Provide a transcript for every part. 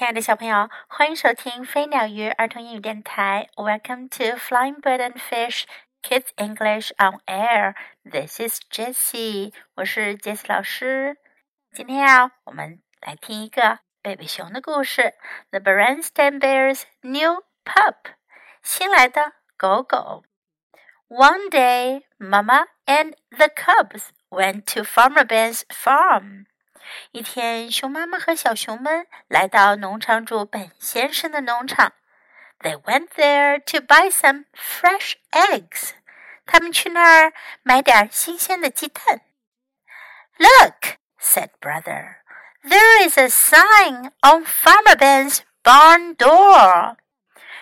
亲爱的小朋友，欢迎收听飞鸟鱼儿童英语电台。Welcome to Flying Bird and Fish Kids English on Air. This is Jessie，我是 Jessie 老师。今天啊，我们来听一个贝贝熊的故事，《The Berenstain Bears' New Pup》，新来的狗狗。One day, Mama and the cubs went to Farmer Ben's farm. 一天，熊妈妈和小熊们来到农场主本先生的农场。They went there to buy some fresh eggs. 他们去那儿买点新鲜的鸡蛋。Look, said brother, there is a sign on Farmer Ben's barn door.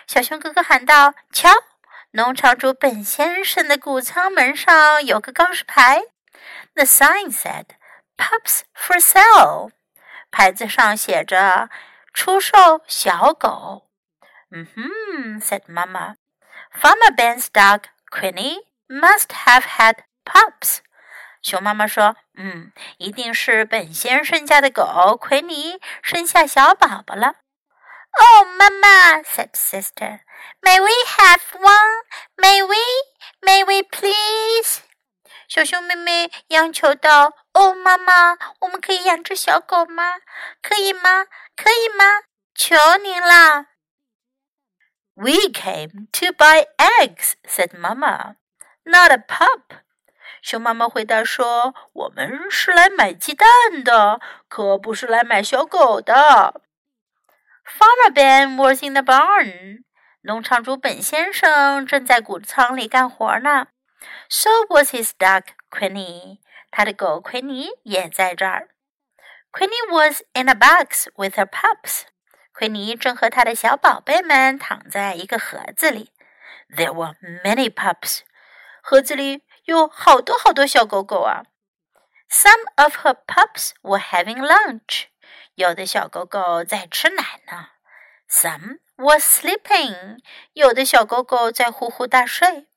小熊哥哥喊道：“瞧，农场主本先生的谷仓门上有个告示牌。” The sign said. pups for sale”，牌子上写着“出售小狗”。嗯哼，said Mama. Ben's dog Queenie must have had pups。熊妈妈说：“嗯，一定是本先生家的狗奎尼生下小宝宝了。” Oh, Mama, said Sister, may we have one? May we? May we please? 小熊妹妹央求道：“哦，妈妈，我们可以养只小狗吗？可以吗？可以吗？求您啦。” We came to buy eggs," said Mama. "Not a pup." 熊妈妈回答说：“我们是来买鸡蛋的，可不是来买小狗的。” Farmer Ben was in the barn. 农场主本先生正在谷仓里干活呢。So was his dog Queenie. 他的狗奎尼也在这儿。Queenie was in a box with her pups. 奎尼正和他的小宝贝们躺在一个盒子里。There were many pups. 盒子里有好多好多小狗狗啊。Some of her pups were having lunch. 有的小狗狗在吃奶呢。Some were sleeping. 有的小狗狗在呼呼大睡。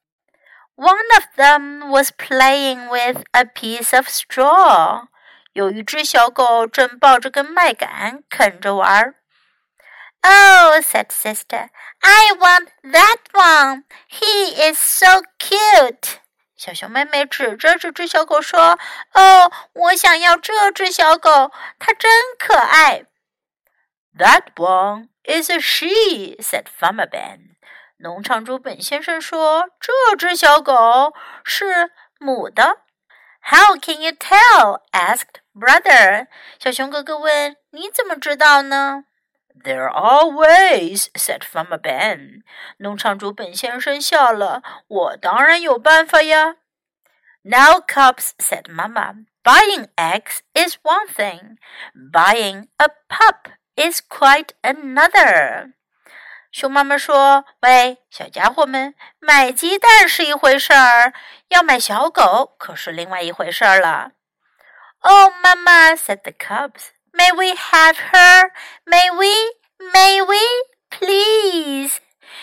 one of them was playing with a piece of straw. 有一只小狗正抱着根麦秆啃着玩儿。Oh, said sister, I want that one. He is so cute. 小熊妹妹指着这只小狗说：“哦，我想要这只小狗，它真可爱。” That one is a she," said Farmer Ben. 农场主本先生说：“这只小狗是母的。” How can you tell? asked brother. 小熊哥哥问：“你怎么知道呢？” There are ways," said Farmer Ben. 农场主本先生笑了：“我当然有办法呀。” Now, cubs," said Mama. Buying eggs is one thing. Buying a pup is quite another. 熊妈妈说：“喂，小家伙们，买鸡蛋是一回事儿，要买小狗可是另外一回事儿了。” Oh, Mama said the cubs, "May we have her? May we? May we? Please."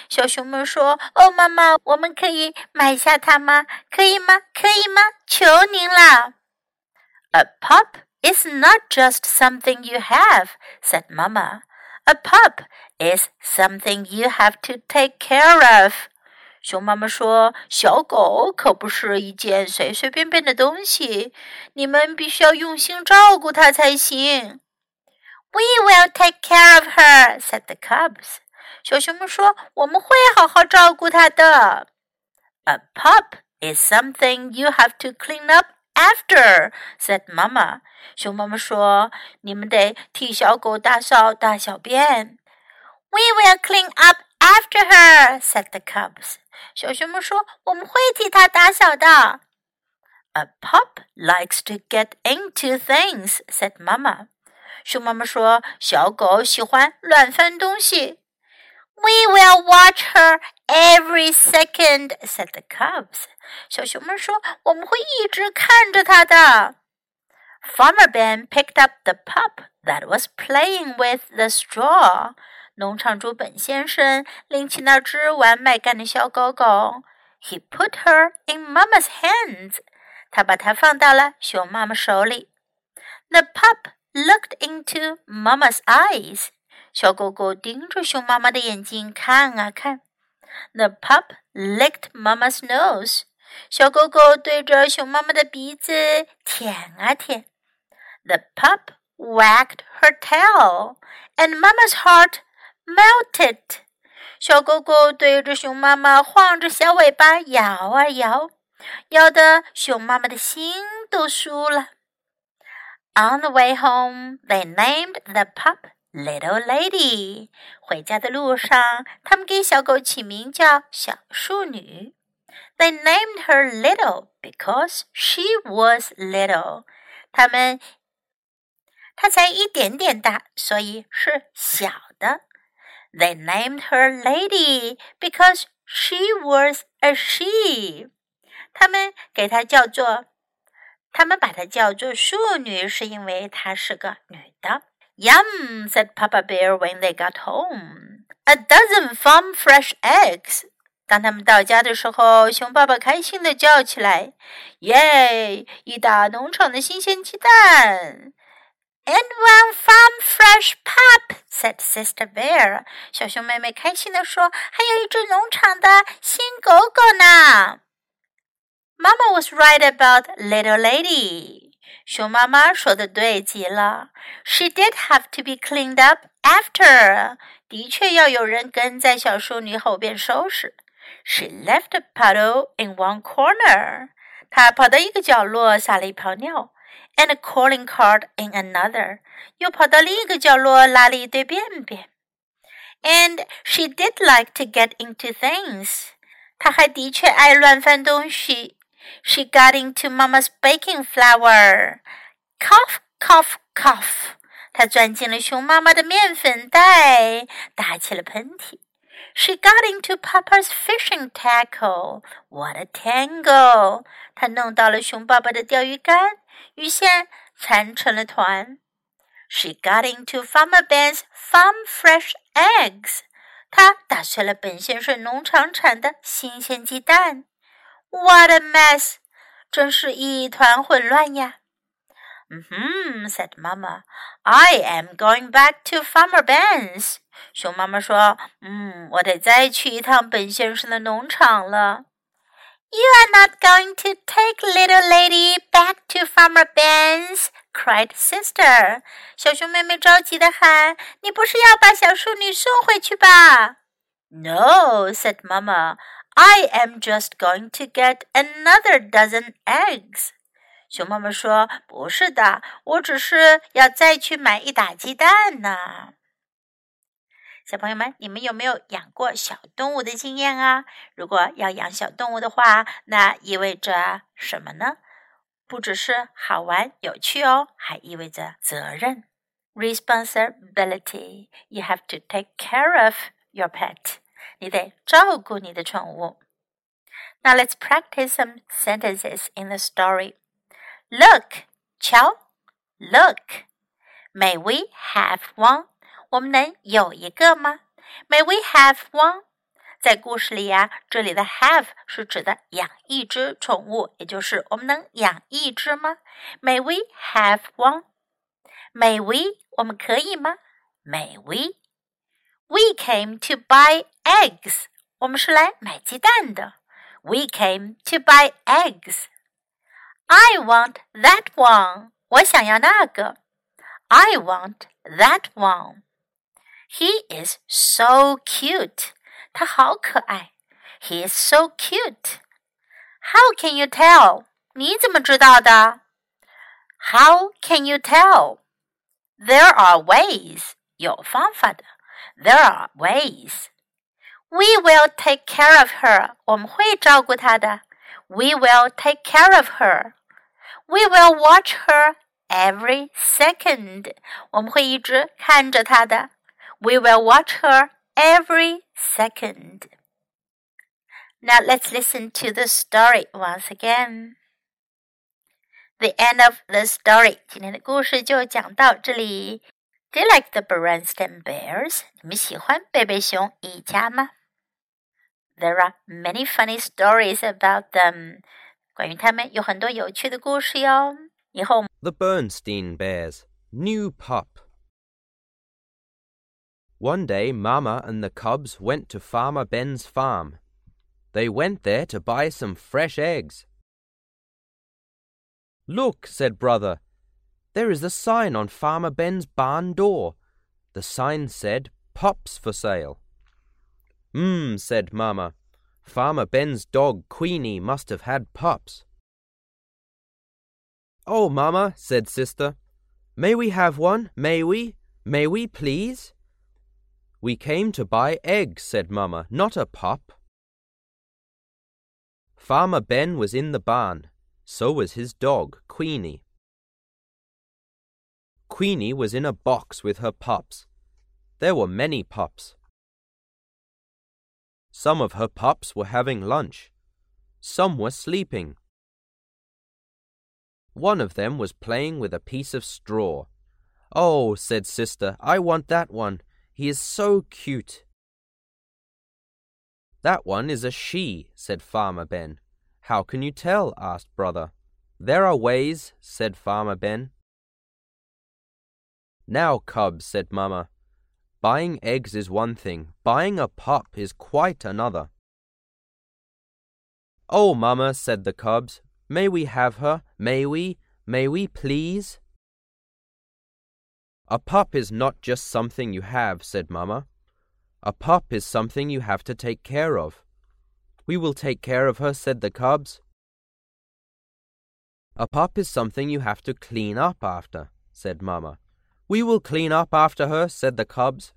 小熊们说：“哦，妈妈，我们可以买下它吗？可以吗？可以吗？求您了。” A pup is not just something you have," said Mama. A pup is something you have to take care of. 熊妈妈说：“小狗可不是一件随随便便的东西，你们必须要用心照顾它才行。” We will take care of her," said the cubs. 小熊们说：“我们会好好照顾它的。” A pup is something you have to clean up after," said Mama. 熊妈妈说：“你们得替小狗打扫大小便。” We will clean up after her," said the cubs. 小熊们说：“我们会替它打扫的。” A pup likes to get into things," said Mama. 熊妈妈说：“小狗喜欢乱翻东西。” ” We will watch her every second," said the cubs. 小熊们说：“我们会一直看着它的。” Farmer Ben picked up the pup that was playing with the straw. 农场主本先生拎起那只玩麦秆的小狗狗，He put her in Mama's hands. 他把它放到了熊妈妈手里。The pup looked into Mama's eyes. 小狗狗盯着熊妈妈的眼睛看啊看。The pup licked Mama's nose。小狗狗对着熊妈妈的鼻子舔啊舔。The pup wagged her tail, and Mama's heart melted。小狗狗对着熊妈妈晃着小尾巴摇啊摇，摇得熊妈妈的心都酥了。On the way home, they named the pup Little Lady。回家的路上，他们给小狗起名叫小淑女。They named her Little because she was little。他们，她才一点点大，所以是小的。They named her Lady because she was a she。他们给她叫做，他们把她叫做淑女，是因为她是个女的。Yum, said Papa Bear when they got home. A dozen farm fresh eggs. 当他们到家的时候，熊爸爸开心的叫起来：“耶！一打农场的新鲜鸡蛋！” And one farm fresh pup, said Sister Bear. 小熊妹妹开心的说：“还有一只农场的新狗狗呢。” Mama was right about little lady. 熊妈妈说的对极了。She did have to be cleaned up after。的确要有人跟在小淑女后边收拾。She left a puddle in one corner。她跑到一个角落撒了一泡尿。And a calling card in another。又跑到另一个角落拉了一堆便便。And she did like to get into things。她还的确爱乱翻东西。 She got into Mama's baking flour. Cough, cough, cough. 她钻进了熊妈妈的面粉袋，打起了喷嚏。She got into Papa's fishing tackle. What a tangle! 她弄到了熊爸爸的钓鱼竿，鱼线缠成了团。She got into Farmer Ben's farm fresh eggs. 她打碎了本先生农场产的新鲜鸡蛋。what a mess！真是一团混乱呀。嗯哼，said Mama, I am going back to Farmer Ben's。熊妈妈说：“嗯，我得再去一趟本先生的农场了。” You are not going to take little lady back to Farmer Ben's, cried sister. 小熊妹妹着急的喊：“你不是要把小淑女送回去吧？”No, said Mama. I am just going to get another dozen eggs。熊妈妈说：“不是的，我只是要再去买一打鸡蛋呢。”小朋友们，你们有没有养过小动物的经验啊？如果要养小动物的话，那意味着什么呢？不只是好玩有趣哦，还意味着责任 （responsibility）。You have to take care of your pet. 你得照顾你的宠物。Now let's practice some sentences in the story. Look, 瞧，Look. May we have one? 我们能有一个吗？May we have one? 在故事里呀、啊，这里的 have 是指的养一只宠物，也就是我们能养一只吗？May we have one? May we? 我们可以吗？May we? We came to buy eggs. 我们是来买鸡蛋的。We came to buy eggs. I want that one. 我想要那个。I want that one. He is so cute. 他好可爱。He is so cute. How can you tell? 你怎么知道的？How can you tell? There are ways. 有方法的。 there are ways. We will take care of her. 我们会照顾她的。We will take care of her. We will watch her every second. 我们会一直看着她的。We will watch her every second. Now let's listen to the story once again. The end of the story. 今天的故事就讲到这里。 do you like the Berenstain Bears？你们喜欢贝贝熊一家吗？There are many funny stories about them。关于他们有很多有趣的故事哟。以后 The Berenstain Bears New Pup One day Mama and the cubs went to Farmer Ben's farm. They went there to buy some fresh eggs. Look, said Brother, there is a sign on Farmer Ben's barn door. The sign said, Pups for sale. Mmm, said Mamma. Farmer Ben's dog Queenie must have had pups. Oh, Mamma, said Sister, may we have one? May we? May we, please? We came to buy eggs, said Mamma, not a pup. Farmer Ben was in the barn. So was his dog, Queenie. Queenie was in a box with her pups. There were many pups. Some of her pups were having lunch. Some were sleeping. One of them was playing with a piece of straw. Oh, said Sister, I want that one. He is so cute. That one is a she, said Farmer Ben. How can you tell? asked Brother. There are ways, said Farmer Ben. Now, cubs, said Mamma. Buying eggs is one thing, buying a pup is quite another. Oh, Mamma, said the cubs, may we have her? May we? May we, please? A pup is not just something you have, said Mamma. A pup is something you have to take care of. We will take care of her, said the cubs. A pup is something you have to clean up after, said Mamma. We will clean up after her, said the cubs.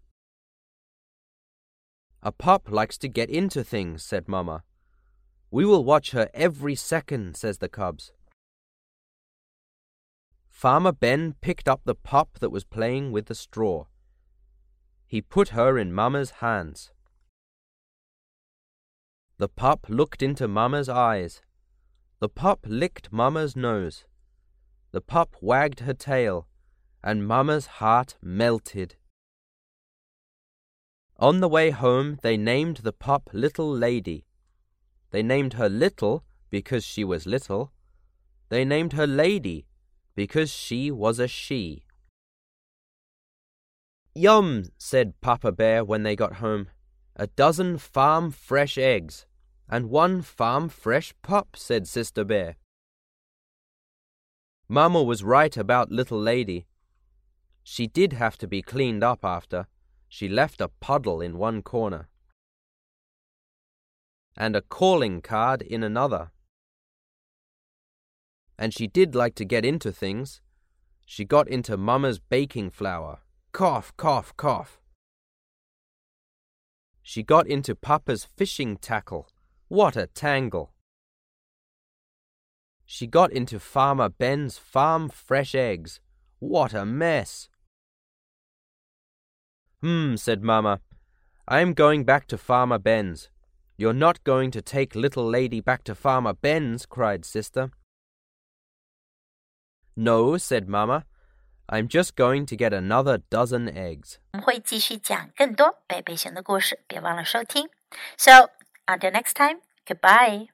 A pup likes to get into things, said Mamma. We will watch her every second, says the cubs. Farmer Ben picked up the pup that was playing with the straw. He put her in Mamma's hands. The pup looked into Mamma's eyes. The pup licked Mamma's nose. The pup wagged her tail, and Mamma's heart melted. On the way home, they named the pup Little Lady. They named her Little because she was little. They named her Lady because she was a she. Yum, said Papa Bear when they got home. A dozen farm fresh eggs. And one farm fresh pup, said Sister Bear. Mamma was right about Little Lady. She did have to be cleaned up after. She left a puddle in one corner. And a calling card in another and she did like to get into things. She got into Mamma's baking flour. Cough, cough, cough. She got into Papa's fishing tackle. What a tangle! She got into Farmer Ben's farm fresh eggs. What a mess! Hmm, said Mamma. I am going back to Farmer Ben's. You're not going to take little lady back to Farmer Ben's, cried Sister. No, said Mamma. I'm just going to get another dozen eggs. 我们会继续讲更多贝贝熊的故事，别忘了收听。So until next time, goodbye.